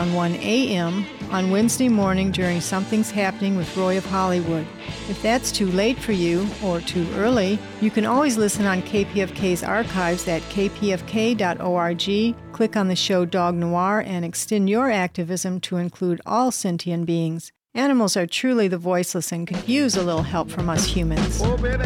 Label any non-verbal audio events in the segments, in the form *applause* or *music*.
around 1 a.m. on Wednesday morning during Something's Happening with Roy of Hollywood. If that's too late for you or too early, you can always listen on KPFK's archives at kpfk.org. Click on the show Dog Noir and extend your activism to include all sentient beings. Animals are truly the voiceless and could use a little help from us humans. Oh, baby,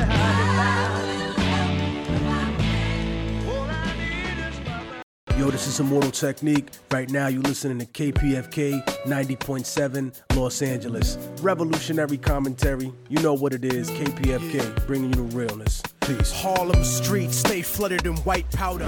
Yo, this is Immortal Technique. Right now, you're listening to KPFK 90.7 Los Angeles. Revolutionary commentary. You know what it is. KPFK, bringing you the realness. Peace. Harlem streets stay flooded in white powder.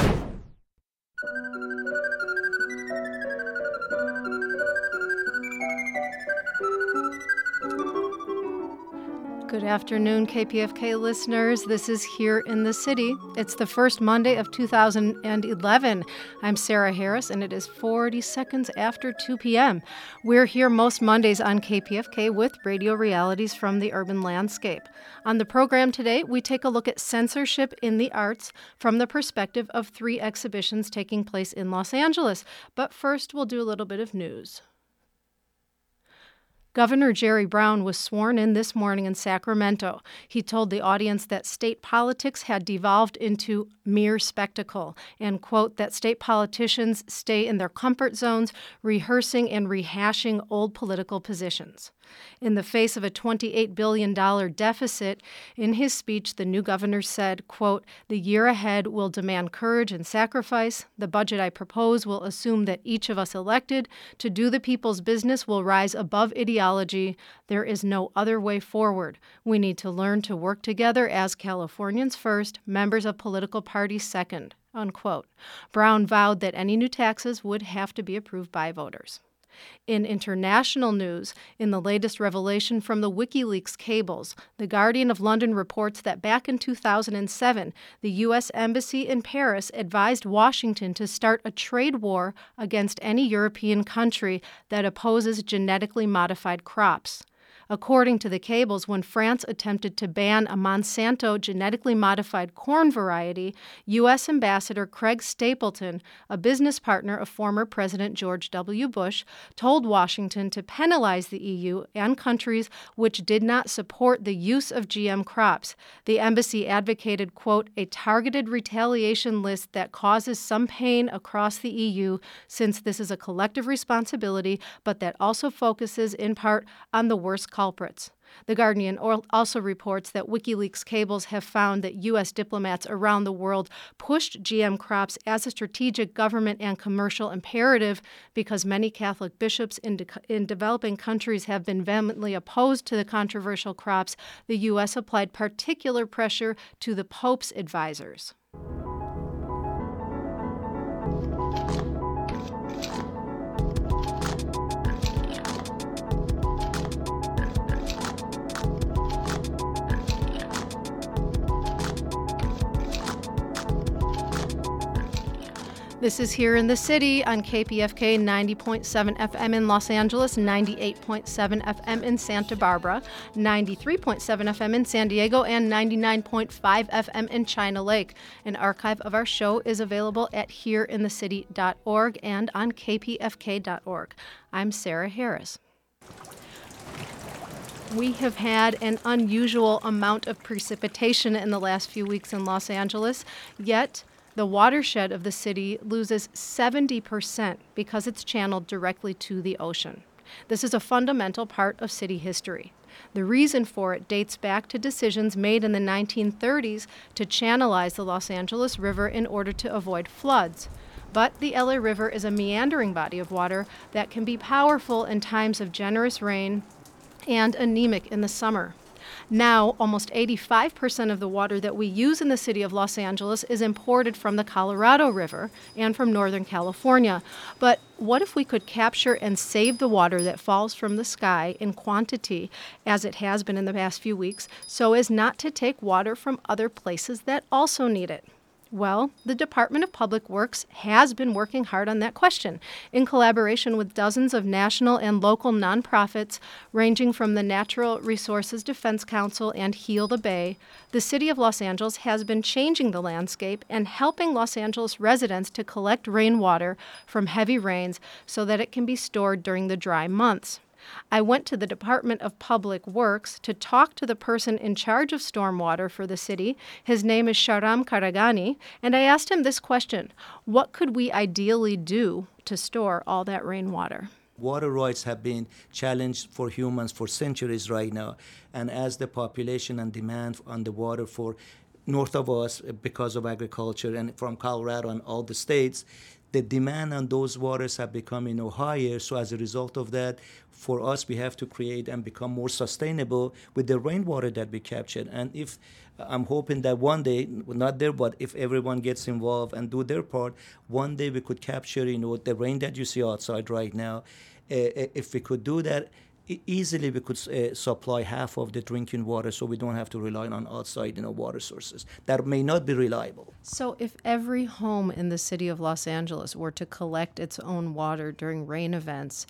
Good afternoon, KPFK listeners. This is Here in the City. It's the first Monday of 2011. I'm Sarah Harris, and it is 40 seconds after 2 p.m. We're here most Mondays on KPFK with radio realities from the urban landscape. On the program today, we take a look at censorship in the arts from the perspective of three exhibitions taking place in Los Angeles. But first, we'll do a little bit of news. Governor Jerry Brown was sworn in this morning in Sacramento. He told the audience that state politics had devolved into mere spectacle and, quote, that state politicians stay in their comfort zones, rehearsing and rehashing old political positions. In the face of a $28 billion deficit, in his speech, the new governor said, quote, The year ahead will demand courage and sacrifice. The budget I propose will assume that each of us elected to do the people's business will rise above ideology. There is no other way forward. We need to learn to work together as Californians first, members of political parties second. Unquote. Brown vowed that any new taxes would have to be approved by voters. In international news, in the latest revelation from the WikiLeaks cables, The Guardian of London reports that back in 2007, the U.S. Embassy in Paris advised Washington to start a trade war against any European country that opposes genetically modified crops. According to the cables, when France attempted to ban a Monsanto genetically modified corn variety, U.S. Ambassador Craig Stapleton, a business partner of former President George W. Bush, told Washington to penalize the EU and countries which did not support the use of GM crops. The embassy advocated, quote, a targeted retaliation list that causes some pain across the EU, since this is a collective responsibility, but that also focuses in part on the worst culprits. The Guardian also reports that WikiLeaks cables have found that U.S. diplomats around the world pushed GM crops as a strategic government and commercial imperative because many Catholic bishops in, de- in developing countries have been vehemently opposed to the controversial crops. The U.S. applied particular pressure to the Pope's advisors. This is here in the city on KPFK 90.7 FM in Los Angeles, 98.7 FM in Santa Barbara, 93.7 FM in San Diego, and 99.5 FM in China Lake. An archive of our show is available at hereinthecity.org and on kpfk.org. I'm Sarah Harris. We have had an unusual amount of precipitation in the last few weeks in Los Angeles, yet the watershed of the city loses 70% because it's channeled directly to the ocean. This is a fundamental part of city history. The reason for it dates back to decisions made in the 1930s to channelize the Los Angeles River in order to avoid floods. But the LA River is a meandering body of water that can be powerful in times of generous rain and anemic in the summer. Now, almost 85% of the water that we use in the city of Los Angeles is imported from the Colorado River and from Northern California. But what if we could capture and save the water that falls from the sky in quantity, as it has been in the past few weeks, so as not to take water from other places that also need it? Well, the Department of Public Works has been working hard on that question in collaboration with dozens of national and local nonprofits ranging from the Natural Resources Defense Council and Heal the Bay. The City of Los Angeles has been changing the landscape and helping Los Angeles residents to collect rainwater from heavy rains so that it can be stored during the dry months. I went to the Department of Public Works to talk to the person in charge of stormwater for the city. His name is Shahram Kharaghani, and I asked him this question What could we ideally do to store all that rainwater? Water rights have been challenged for humans for centuries right now. And as the population and demand on the water for north of us because of agriculture and from Colorado and all the states, the demand on those waters have become you know higher. So as a result of that for us we have to create and become more sustainable with the rainwater that we captured. And if i'm hoping that one day not there but if everyone gets involved and do their part one day we could capture you know the rain that you see outside right now. Uh, if we could do that easily we could uh, supply half of the drinking water so we don't have to rely on outside you know water sources that may not be reliable so if every home in the city of los angeles were to collect its own water during rain events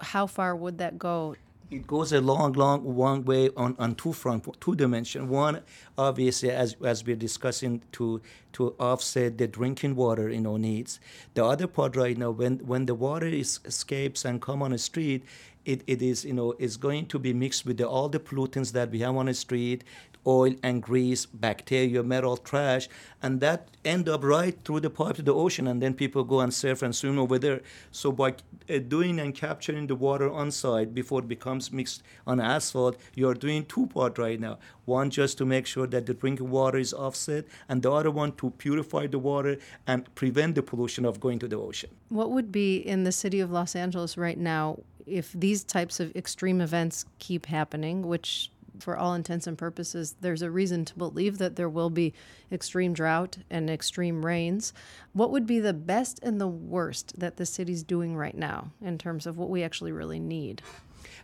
how far would that go it goes a long, long, long way on, on two front, two dimension. One, obviously, as as we're discussing, to to offset the drinking water you know needs. The other part right now, when when the water is, escapes and come on the street, it, it is you know is going to be mixed with the, all the pollutants that we have on the street oil and grease, bacteria, metal, trash, and that end up right through the pipe to the ocean, and then people go and surf and swim over there. So by uh, doing and capturing the water on site before it becomes mixed on asphalt, you are doing two part right now. One just to make sure that the drinking water is offset, and the other one to purify the water and prevent the pollution of going to the ocean. What would be in the city of Los Angeles right now if these types of extreme events keep happening, which for all intents and purposes, there's a reason to believe that there will be extreme drought and extreme rains. What would be the best and the worst that the city's doing right now in terms of what we actually really need?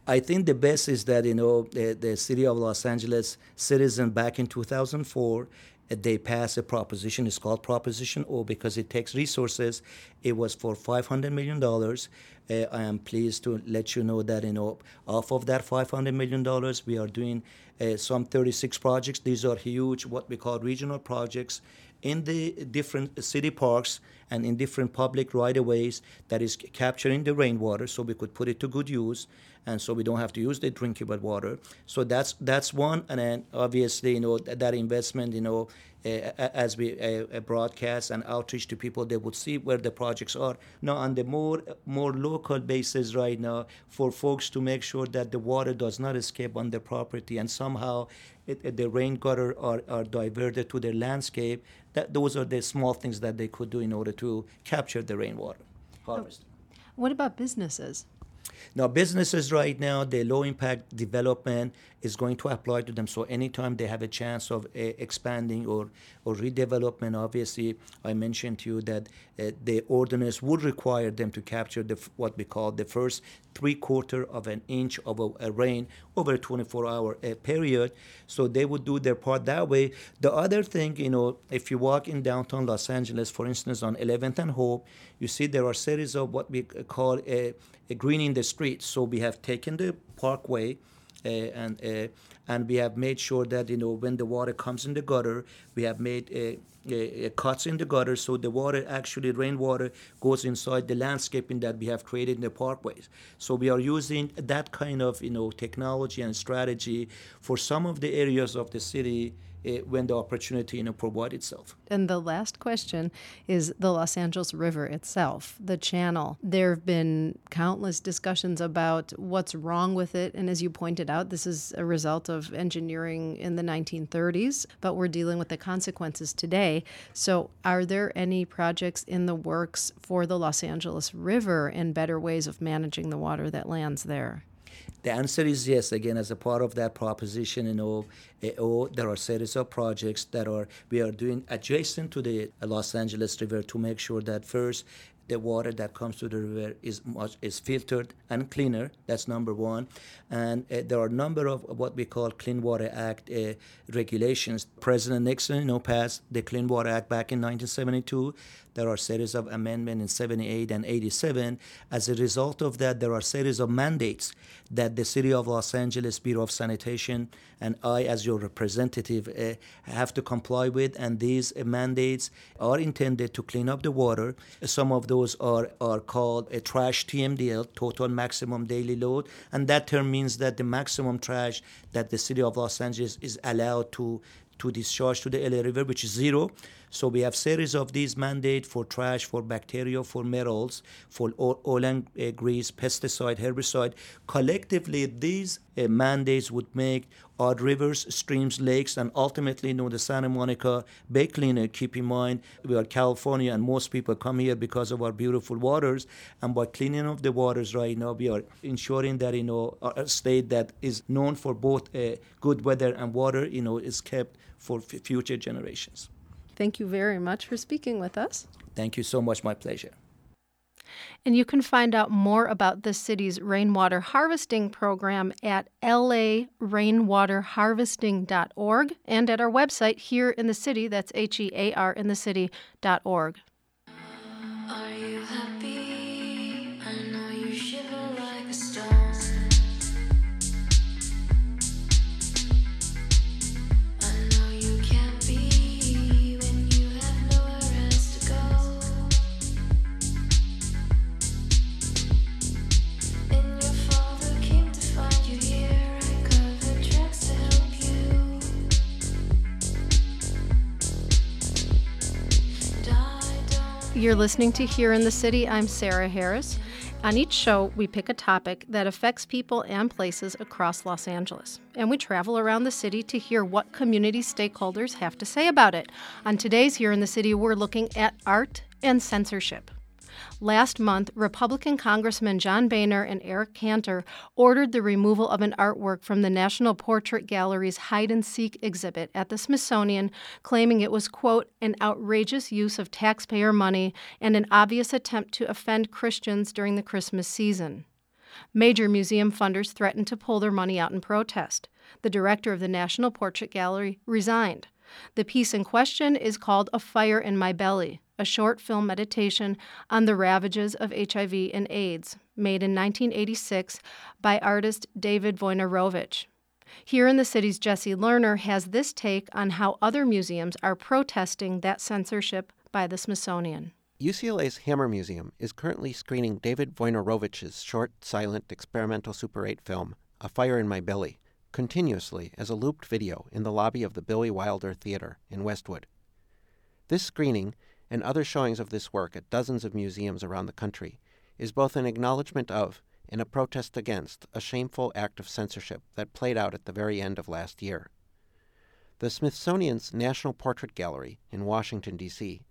I think the best is that you know the, the city of Los Angeles citizen back in 2004 they passed a proposition. It's called Proposition O because it takes resources. It was for $500 million. Uh, I am pleased to let you know that you know, off of that $500 million, we are doing uh, some 36 projects. These are huge, what we call regional projects in the different city parks and in different public right of ways that is capturing the rainwater so we could put it to good use and so we don't have to use the drinkable water. So that's that's one and then obviously you know that, that investment you know uh, as we uh, broadcast and outreach to people they would see where the projects are. Now on the more more local basis right now for folks to make sure that the water does not escape on their property and somehow it, the rain gutter are, are diverted to their landscape that those are the small things that they could do in order to capture the rainwater harvest. What about businesses? Now, businesses right now, the low impact development is going to apply to them. So, anytime they have a chance of uh, expanding or, or redevelopment, obviously, I mentioned to you that uh, the ordinance would require them to capture the, what we call the first three quarter of an inch of a, a rain over a 24 hour uh, period. So, they would do their part that way. The other thing, you know, if you walk in downtown Los Angeles, for instance, on 11th and Hope, you see there are series of what we call a, a greening the streets. So we have taken the parkway and uh, and we have made sure that you know when the water comes in the gutter, we have made cuts in the gutter so the water actually rainwater goes inside the landscaping that we have created in the parkways. So we are using that kind of you know technology and strategy for some of the areas of the city it, Eh, when the opportunity you know, provide itself. And the last question is the Los Angeles River itself, the channel. There have been countless discussions about what's wrong with it. And as you pointed out, this is a result of engineering in the 1930s, but we're dealing with the consequences today. So, are there any projects in the works for the Los Angeles River and better ways of managing the water that lands there? The answer is yes. Again, as a part of that proposition, you know, oh, there are series of projects that are we are doing adjacent to the Los Angeles River to make sure that first the water that comes to the river is much is filtered and cleaner. That's number one. And uh, there are a number of what we call Clean Water Act uh, regulations. President Nixon, you know, passed the Clean Water Act back in 1972. There are series of amendments in 78 and 87. As a result of that, there are series of mandates that the City of Los Angeles Bureau of Sanitation and I, as your representative, uh, have to comply with. And these uh, mandates are intended to clean up the water. Some of those are, are called a trash TMDL, total maximum daily load. And that term means that the maximum trash that the City of Los Angeles is allowed to to discharge to the LA River, which is zero. So we have series of these mandates for trash, for bacteria, for metals, for oil and uh, grease, pesticide, herbicide. Collectively, these uh, mandates would make our rivers, streams, lakes, and ultimately, you know, the Santa Monica Bay Cleaner. Keep in mind, we are California, and most people come here because of our beautiful waters. And by cleaning up the waters right now, we are ensuring that you know a state that is known for both uh, good weather and water, you know, is kept for f- future generations. Thank you very much for speaking with us. Thank you so much. My pleasure. And you can find out more about the city's rainwater harvesting program at larainwaterharvesting.org and at our website here in the city, that's H E A R in the city.org. You're listening to Here in the City. I'm Sarah Harris. On each show, we pick a topic that affects people and places across Los Angeles. And we travel around the city to hear what community stakeholders have to say about it. On today's Here in the City, we're looking at art and censorship. Last month, Republican Congressman John Boehner and Eric Cantor ordered the removal of an artwork from the National Portrait Gallery's Hide and Seek exhibit at the Smithsonian, claiming it was, quote, an outrageous use of taxpayer money and an obvious attempt to offend Christians during the Christmas season. Major museum funders threatened to pull their money out in protest. The director of the National Portrait Gallery resigned. The piece in question is called A Fire in My Belly a short film meditation on the ravages of HIV and AIDS, made in 1986 by artist David Wojnarowicz. Here in the city's Jesse Lerner has this take on how other museums are protesting that censorship by the Smithsonian. UCLA's Hammer Museum is currently screening David Wojnarowicz's short, silent, experimental Super 8 film, A Fire in My Belly, continuously as a looped video in the lobby of the Billy Wilder Theater in Westwood. This screening and other showings of this work at dozens of museums around the country is both an acknowledgement of and a protest against a shameful act of censorship that played out at the very end of last year. The Smithsonian's National Portrait Gallery in Washington, D.C.,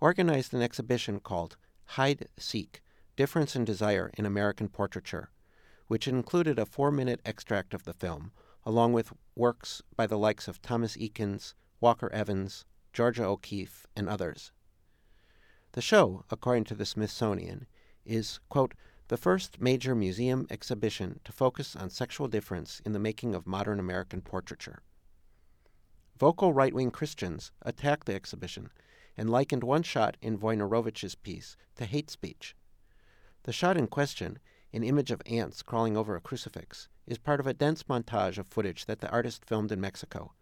organized an exhibition called Hide Seek Difference and Desire in American Portraiture, which included a four minute extract of the film, along with works by the likes of Thomas Eakins, Walker Evans, Georgia O'Keeffe, and others. The show, according to the Smithsonian, is, quote, the first major museum exhibition to focus on sexual difference in the making of modern American portraiture. Vocal right wing Christians attacked the exhibition and likened one shot in Wojnarowicz's piece to hate speech. The shot in question, an image of ants crawling over a crucifix, is part of a dense montage of footage that the artist filmed in Mexico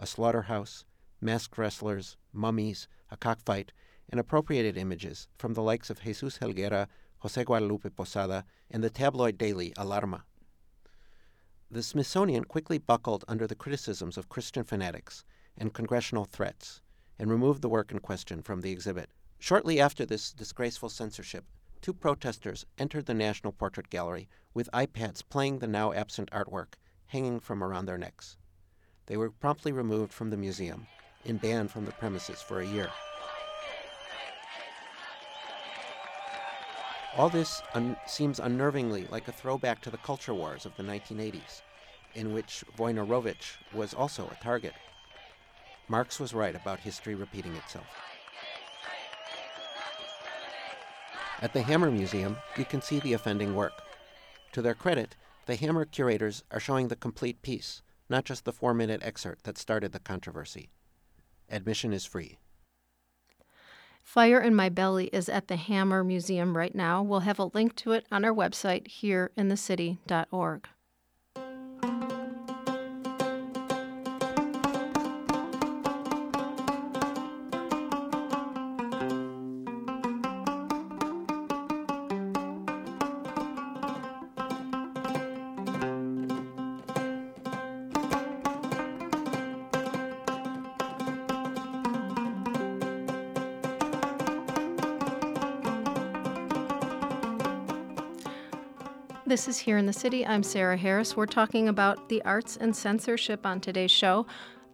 a slaughterhouse, masked wrestlers, mummies, a cockfight, and appropriated images from the likes of Jesus Helguera, Jose Guadalupe Posada, and the tabloid daily Alarma. The Smithsonian quickly buckled under the criticisms of Christian fanatics and congressional threats and removed the work in question from the exhibit. Shortly after this disgraceful censorship, two protesters entered the National Portrait Gallery with iPads playing the now absent artwork hanging from around their necks. They were promptly removed from the museum and banned from the premises for a year. All this un- seems unnervingly like a throwback to the culture wars of the 1980s, in which Wojnarowicz was also a target. Marx was right about history repeating itself. At the Hammer Museum, you can see the offending work. To their credit, the Hammer curators are showing the complete piece, not just the four minute excerpt that started the controversy. Admission is free. Fire in My Belly is at the Hammer Museum right now. We'll have a link to it on our website here This is Here in the City. I'm Sarah Harris. We're talking about the arts and censorship on today's show.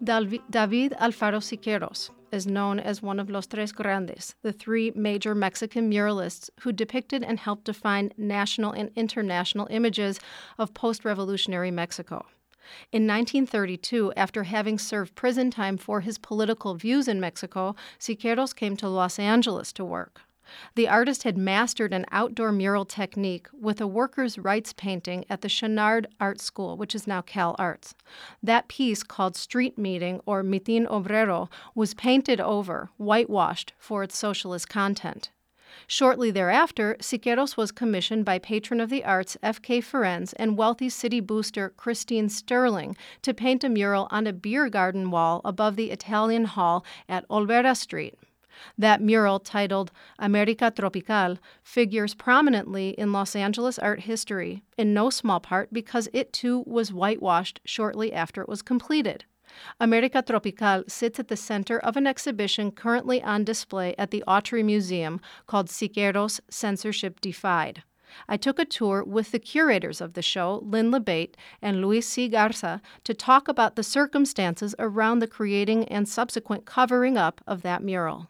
David Alfaro Siqueiros is known as one of Los Tres Grandes, the three major Mexican muralists who depicted and helped define national and international images of post revolutionary Mexico. In 1932, after having served prison time for his political views in Mexico, Siqueiros came to Los Angeles to work. The artist had mastered an outdoor mural technique with a workers' rights painting at the Chouinard Art School, which is now Cal Arts. That piece, called Street Meeting or Mitin Obrero, was painted over, whitewashed for its socialist content. Shortly thereafter, Siqueiros was commissioned by patron of the arts F.K. Ferenz and wealthy city booster Christine Sterling to paint a mural on a beer garden wall above the Italian Hall at Olvera Street. That mural, titled America Tropical, figures prominently in Los Angeles art history, in no small part because it too was whitewashed shortly after it was completed. America Tropical sits at the center of an exhibition currently on display at the Autry Museum called Siqueiros Censorship Defied. I took a tour with the curators of the show, Lynn Labate and Luis C. Garza, to talk about the circumstances around the creating and subsequent covering up of that mural.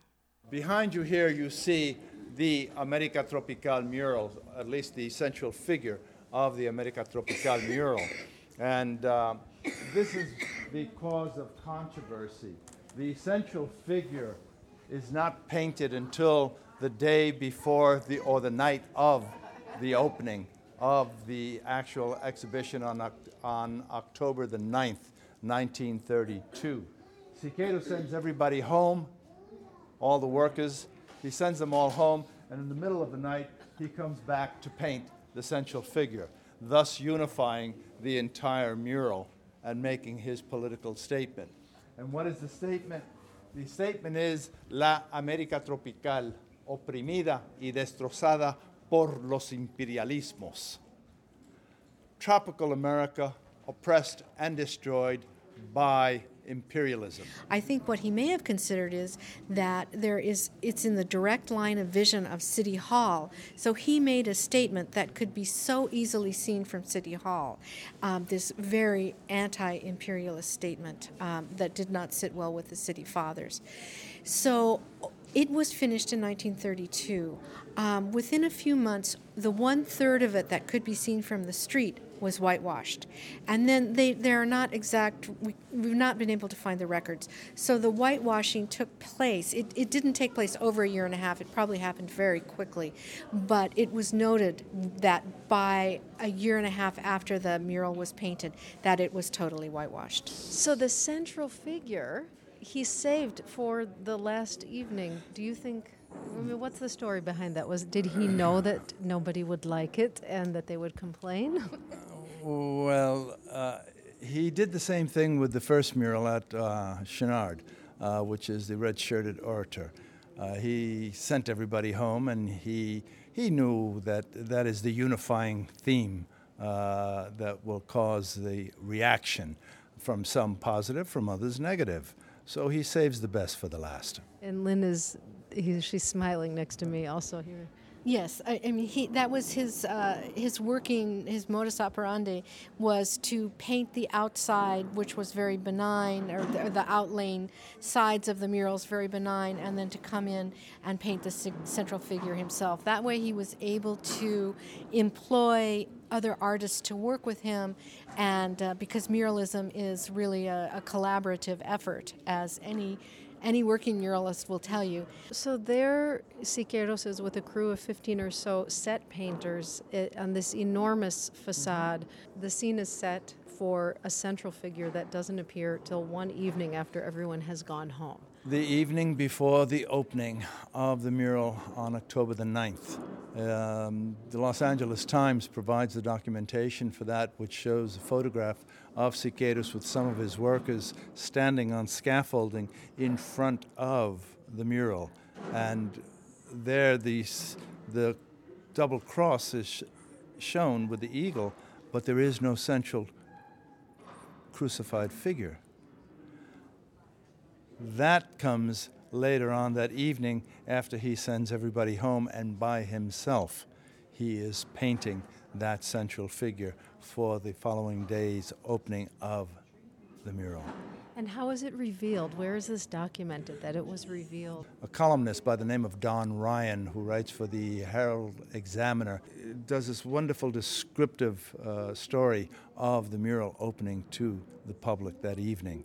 Behind you here, you see the America Tropical mural, at least the central figure of the America Tropical mural. And uh, this is the cause of controversy. The central figure is not painted until the day before the, or the night of the opening of the actual exhibition on, on October the 9th, 1932. Siqueiros sends everybody home all the workers. He sends them all home, and in the middle of the night, he comes back to paint the central figure, thus unifying the entire mural and making his political statement. And what is the statement? The statement is La América Tropical, oprimida y destrozada por los imperialismos. Tropical America, oppressed and destroyed by imperialism. I think what he may have considered is that there is it's in the direct line of vision of City Hall. So he made a statement that could be so easily seen from City Hall. Um, this very anti-imperialist statement um, that did not sit well with the city fathers. So it was finished in 1932. Um, within a few months, the one third of it that could be seen from the street was whitewashed. And then they, they're not exact, we, we've not been able to find the records. So the whitewashing took place. It, it didn't take place over a year and a half, it probably happened very quickly. But it was noted that by a year and a half after the mural was painted, that it was totally whitewashed. So the central figure he saved for the last evening. Do you think? I mean, what's the story behind that? Was did he know that nobody would like it and that they would complain? *laughs* Well, uh, he did the same thing with the first mural at uh, Chouinard, uh, which is the red shirted orator. Uh, he sent everybody home, and he, he knew that that is the unifying theme uh, that will cause the reaction from some positive, from others negative. So he saves the best for the last. And Lynn is, he, she's smiling next to me also here. Yes, I, I mean he that was his uh, his working his modus operandi was to paint the outside, which was very benign, or the, or the sides of the murals very benign, and then to come in and paint the central figure himself. That way, he was able to employ other artists to work with him, and uh, because muralism is really a, a collaborative effort, as any any working muralist will tell you. So there, Siqueiros is with a crew of 15 or so set painters eh, on this enormous facade. The scene is set for a central figure that doesn't appear till one evening after everyone has gone home. The evening before the opening of the mural on October the 9th. Um, the Los Angeles Times provides the documentation for that, which shows a photograph of Siqueiros with some of his workers standing on scaffolding in front of the mural. And there, the, the double cross is sh- shown with the eagle, but there is no central crucified figure. That comes later on that evening after he sends everybody home, and by himself, he is painting that central figure for the following day's opening of the mural. And how is it revealed? Where is this documented that it was revealed? A columnist by the name of Don Ryan, who writes for the Herald Examiner, does this wonderful descriptive uh, story of the mural opening to the public that evening.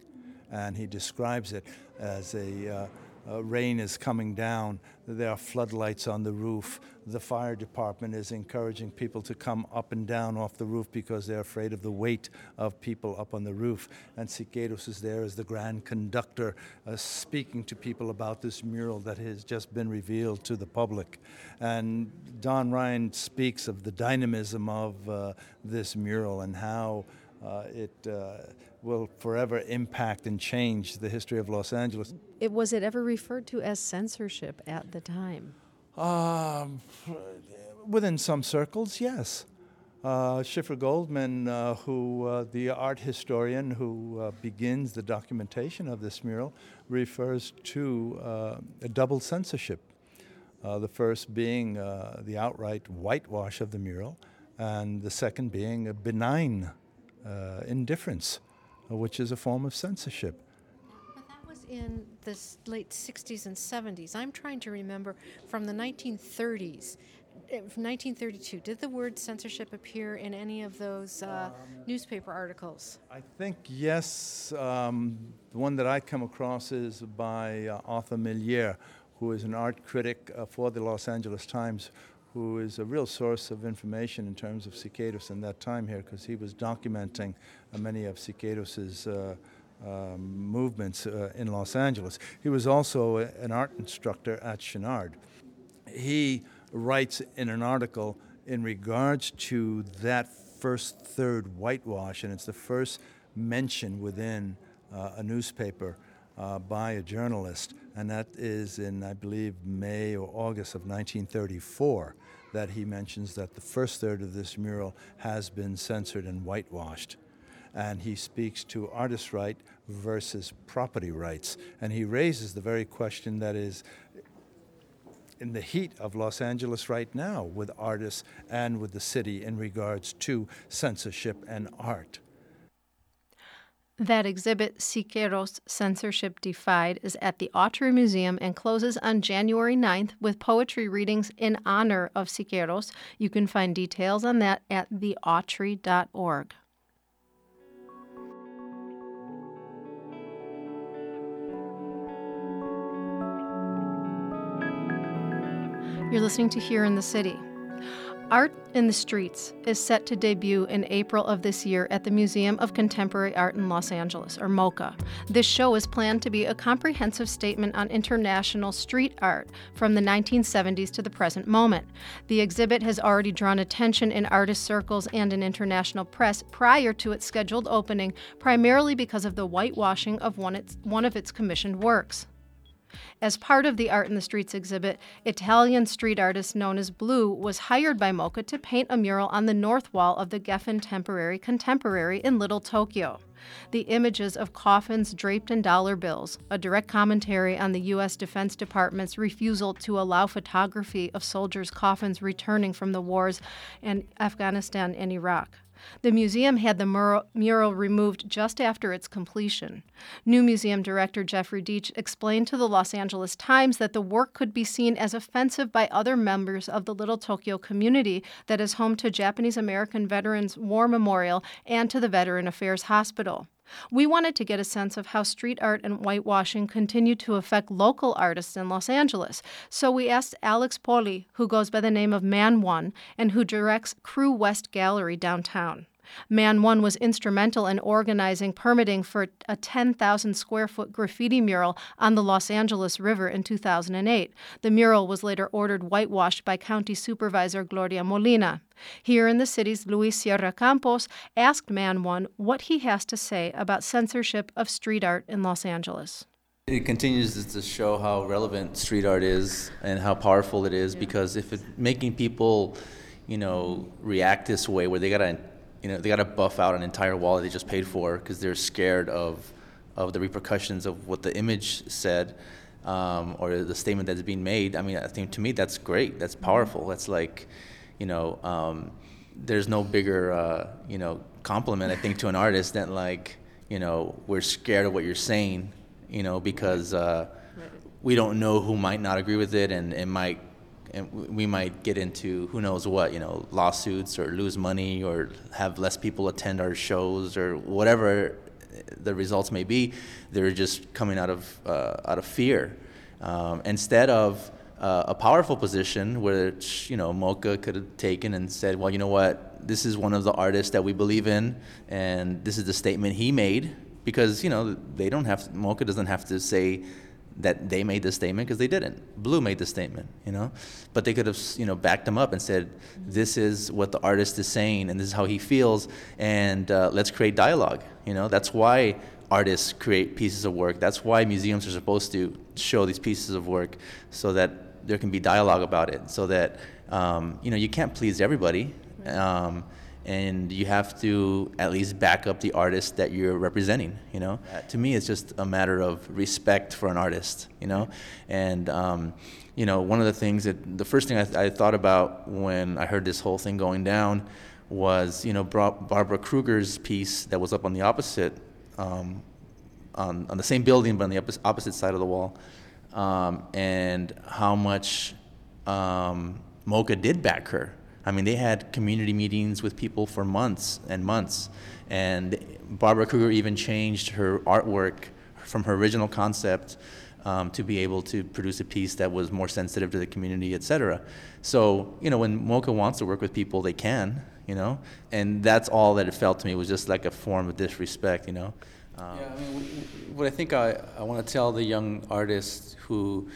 And he describes it as a uh, uh, rain is coming down, there are floodlights on the roof. The fire department is encouraging people to come up and down off the roof because they're afraid of the weight of people up on the roof. And Siqueiros is there as the grand conductor, uh, speaking to people about this mural that has just been revealed to the public. And Don Ryan speaks of the dynamism of uh, this mural and how uh, it uh, will forever impact and change the history of Los Angeles. It, was it ever referred to as censorship at the time? Um, within some circles, yes. Uh, Shifra Goldman, uh, who uh, the art historian who uh, begins the documentation of this mural, refers to uh, a double censorship. Uh, the first being the outright whitewash of the mural, and the second being a benign uh, indifference, which is a form of censorship. But that was in the late 60s and 70s. I'm trying to remember from the 1930s. 1932. Uh, Did the word censorship appear in any of those uh, um, newspaper articles? I think yes. Um, the one that I come across is by uh, Arthur Millier, who is an art critic uh, for the Los Angeles Times, who is a real source of information in terms of Siqueiros in that time here, because he was documenting uh, many of Siqueiros's uh, um, movements uh, in Los Angeles. He was also a, an art instructor at Chouinard. He writes in an article in regards to that first third whitewash, and it's the first mention within uh, a newspaper uh, by a journalist, and that is in, I believe, May or August of 1934, that he mentions that the first third of this mural has been censored and whitewashed. And he speaks to artist right versus property rights. And he raises the very question that is in the heat of Los Angeles right now with artists and with the city in regards to censorship and art. That exhibit, Siqueiros Censorship Defied, is at the Autry Museum and closes on January 9th with poetry readings in honor of Siqueiros. You can find details on that at theautry.org. You're listening to Here in the City. Art in the Streets is set to debut in April of this year at the Museum of Contemporary Art in Los Angeles, or MoCA. This show is planned to be a comprehensive statement on international street art from the 1970s to the present moment. The exhibit has already drawn attention in artist circles and in international press prior to its scheduled opening, primarily because of the whitewashing of one, one of its commissioned works. As part of the Art in the Streets exhibit, Italian street artist known as Blue was hired by MoCA to paint a mural on the north wall of the Geffen Temporary Contemporary in Little Tokyo. The images of coffins draped in dollar bills, a direct commentary on the U.S. Defense Department's refusal to allow photography of soldiers' coffins returning from the wars in Afghanistan and Iraq. The museum had the mural, removed just after its completion. New museum director Jeffrey Deitch explained to the Los Angeles Times that the work could be seen as offensive by other members of the Little Tokyo community that is home to Japanese American Veterans War Memorial and to the Veteran Affairs Hospital. We wanted to get a sense of how street art and whitewashing continue to affect local artists in Los Angeles. So we asked Alex Poli, who goes by the name of Man One and who directs Crewest Gallery downtown. Man One was instrumental in organizing permitting for a 10,000 square foot graffiti mural on the Los Angeles River in 2008. The mural was later ordered whitewashed by County Supervisor Gloria Molina. Here in the city's Luis Sierra Campos asked Man One what he has to say about censorship of street art in Los Angeles. It continues to show how relevant street art is and how powerful it is because if it's making people, you know, react this way where they gotta you know, they got to buff out an entire wall that they just paid for because they're scared of, of the repercussions of what the image said um, or the statement that's being made. I mean, I think to me that's great. That's powerful. That's like, you know, um, there's no bigger, uh, you know, compliment I think to an artist than like, you know, we're scared of what you're saying, you know, because uh, we don't know who might not agree with it and it might and we might get into who knows what, you know, lawsuits or lose money or have less people attend our shows or whatever the results may be. They're just coming out of uh, out of fear um, instead of uh, a powerful position where you know MOCA could have taken and said, well, you know what, this is one of the artists that we believe in, and this is the statement he made because you know they don't have MOCA doesn't have to say that they made the statement because they didn't. Blue made the statement, you know, but they could have, you know, backed them up and said, "This is what the artist is saying, and this is how he feels, and uh, let's create dialogue." You know, that's why artists create pieces of work. That's why museums are supposed to show these pieces of work so that there can be dialogue about it, so that um, you know you can't please everybody. Um, and you have to at least back up the artist that you're representing. You know, to me, it's just a matter of respect for an artist. You know, and um, you know, one of the things that the first thing I, I, thought about when I heard this whole thing going down was you know Barbara Kruger's piece that was up on the opposite. Um, on, on the same building but on the opposite side of the wall, um, and how much um, MOCA did back her I mean, they had community meetings with people for months and months. And Barbara Kruger even changed her artwork from her original concept um, to be able to produce a piece that was more sensitive to the community, et cetera. So, you know, when MOCA wants to work with people, they can, you know? And that's all that it felt to me was just like a form of disrespect, you know? Um, yeah, I mean, what I think I, I want to tell the young artists who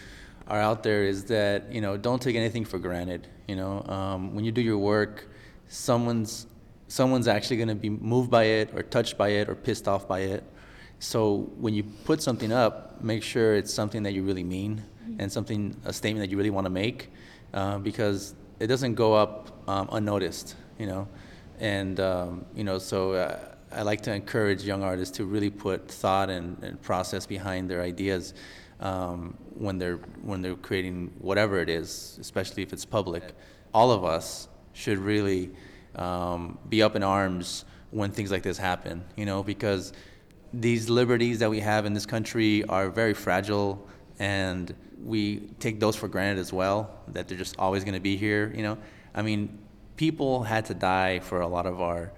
are out there is that you know don't take anything for granted. You know, um, when you do your work, someone's someone's actually going to be moved by it or touched by it or pissed off by it. So when you put something up, make sure it's something that you really mean and something a statement that you really want to make, uh, because it doesn't go up um, unnoticed. You know, and um, you know so. Uh, I like to encourage young artists to really put thought and, and process behind their ideas um, when they're when they're creating whatever it is, especially if it's public. All of us should really um, be up in arms when things like this happen. You know, because these liberties that we have in this country are very fragile, and we take those for granted as well. That they're just always going to be here. You know, I mean, people had to die for a lot of our,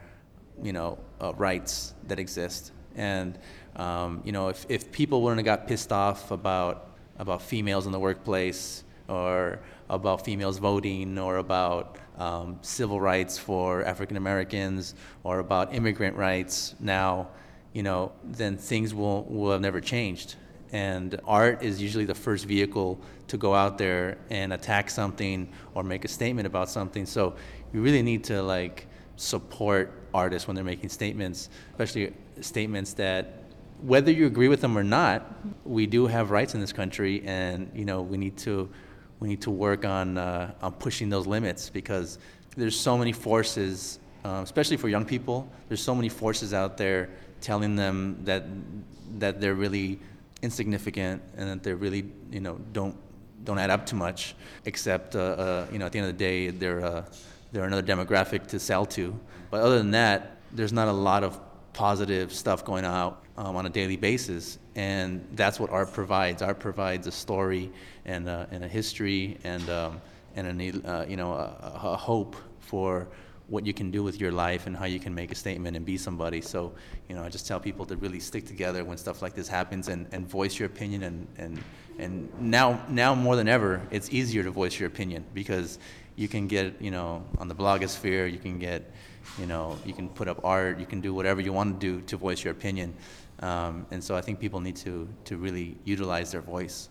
you know, uh, rights that exist, and um, you know, if, if people wouldn't have got pissed off about, about females in the workplace or about females voting or about um, civil rights for African Americans or about immigrant rights now, you know, then things will, will have never changed. And art is usually the first vehicle to go out there and attack something or make a statement about something. So you really need to like support artists when they're making statements, especially statements that whether you agree with them or not, we do have rights in this country, and you know we need to we need to work on uh, on pushing those limits because there's so many forces, uh, especially for young people. There's so many forces out there telling them that that they're really insignificant and that they really you know don't don't add up too much. Except uh, uh, you know at the end of the day they're uh, they're another demographic to sell to. But other than that, there's not a lot of positive stuff going out um, on a daily basis. And that's what art provides. Art provides a story and a, and a history and, um, and a, uh, you know, a, a, hope for, what you can do with your life and how you can make a statement and be somebody. So, you know, I just tell people to really stick together when stuff like this happens and, and voice your opinion. And, and, and now, now more than ever, it's easier to voice your opinion because you can get, you know, on the blogosphere, you can get, you know, you can put up art, you can do whatever you want to do to voice your opinion. Um, and so I think people need to, to really utilize their voice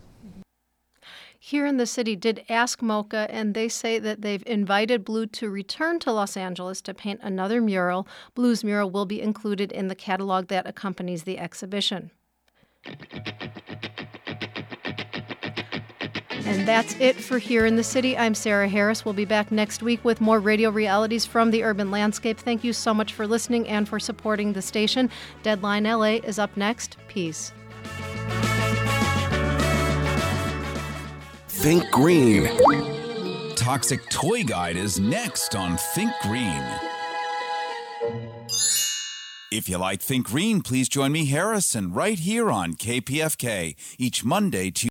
here in the city did ask MoCA, and they say that they've invited Blue to return to Los Angeles to paint another mural. Blue's mural will be included in the catalog that accompanies the exhibition. And that's it for Here in the City. I'm Sarah Harris. We'll be back next week with more radio realities from the urban landscape. Thank you so much for listening and for supporting the station. Deadline LA is up next. Peace. Think Green. Toxic Toy Guide is next on Think Green. If you like Think Green, please join me, Harrison, right here on KPFK each Monday, to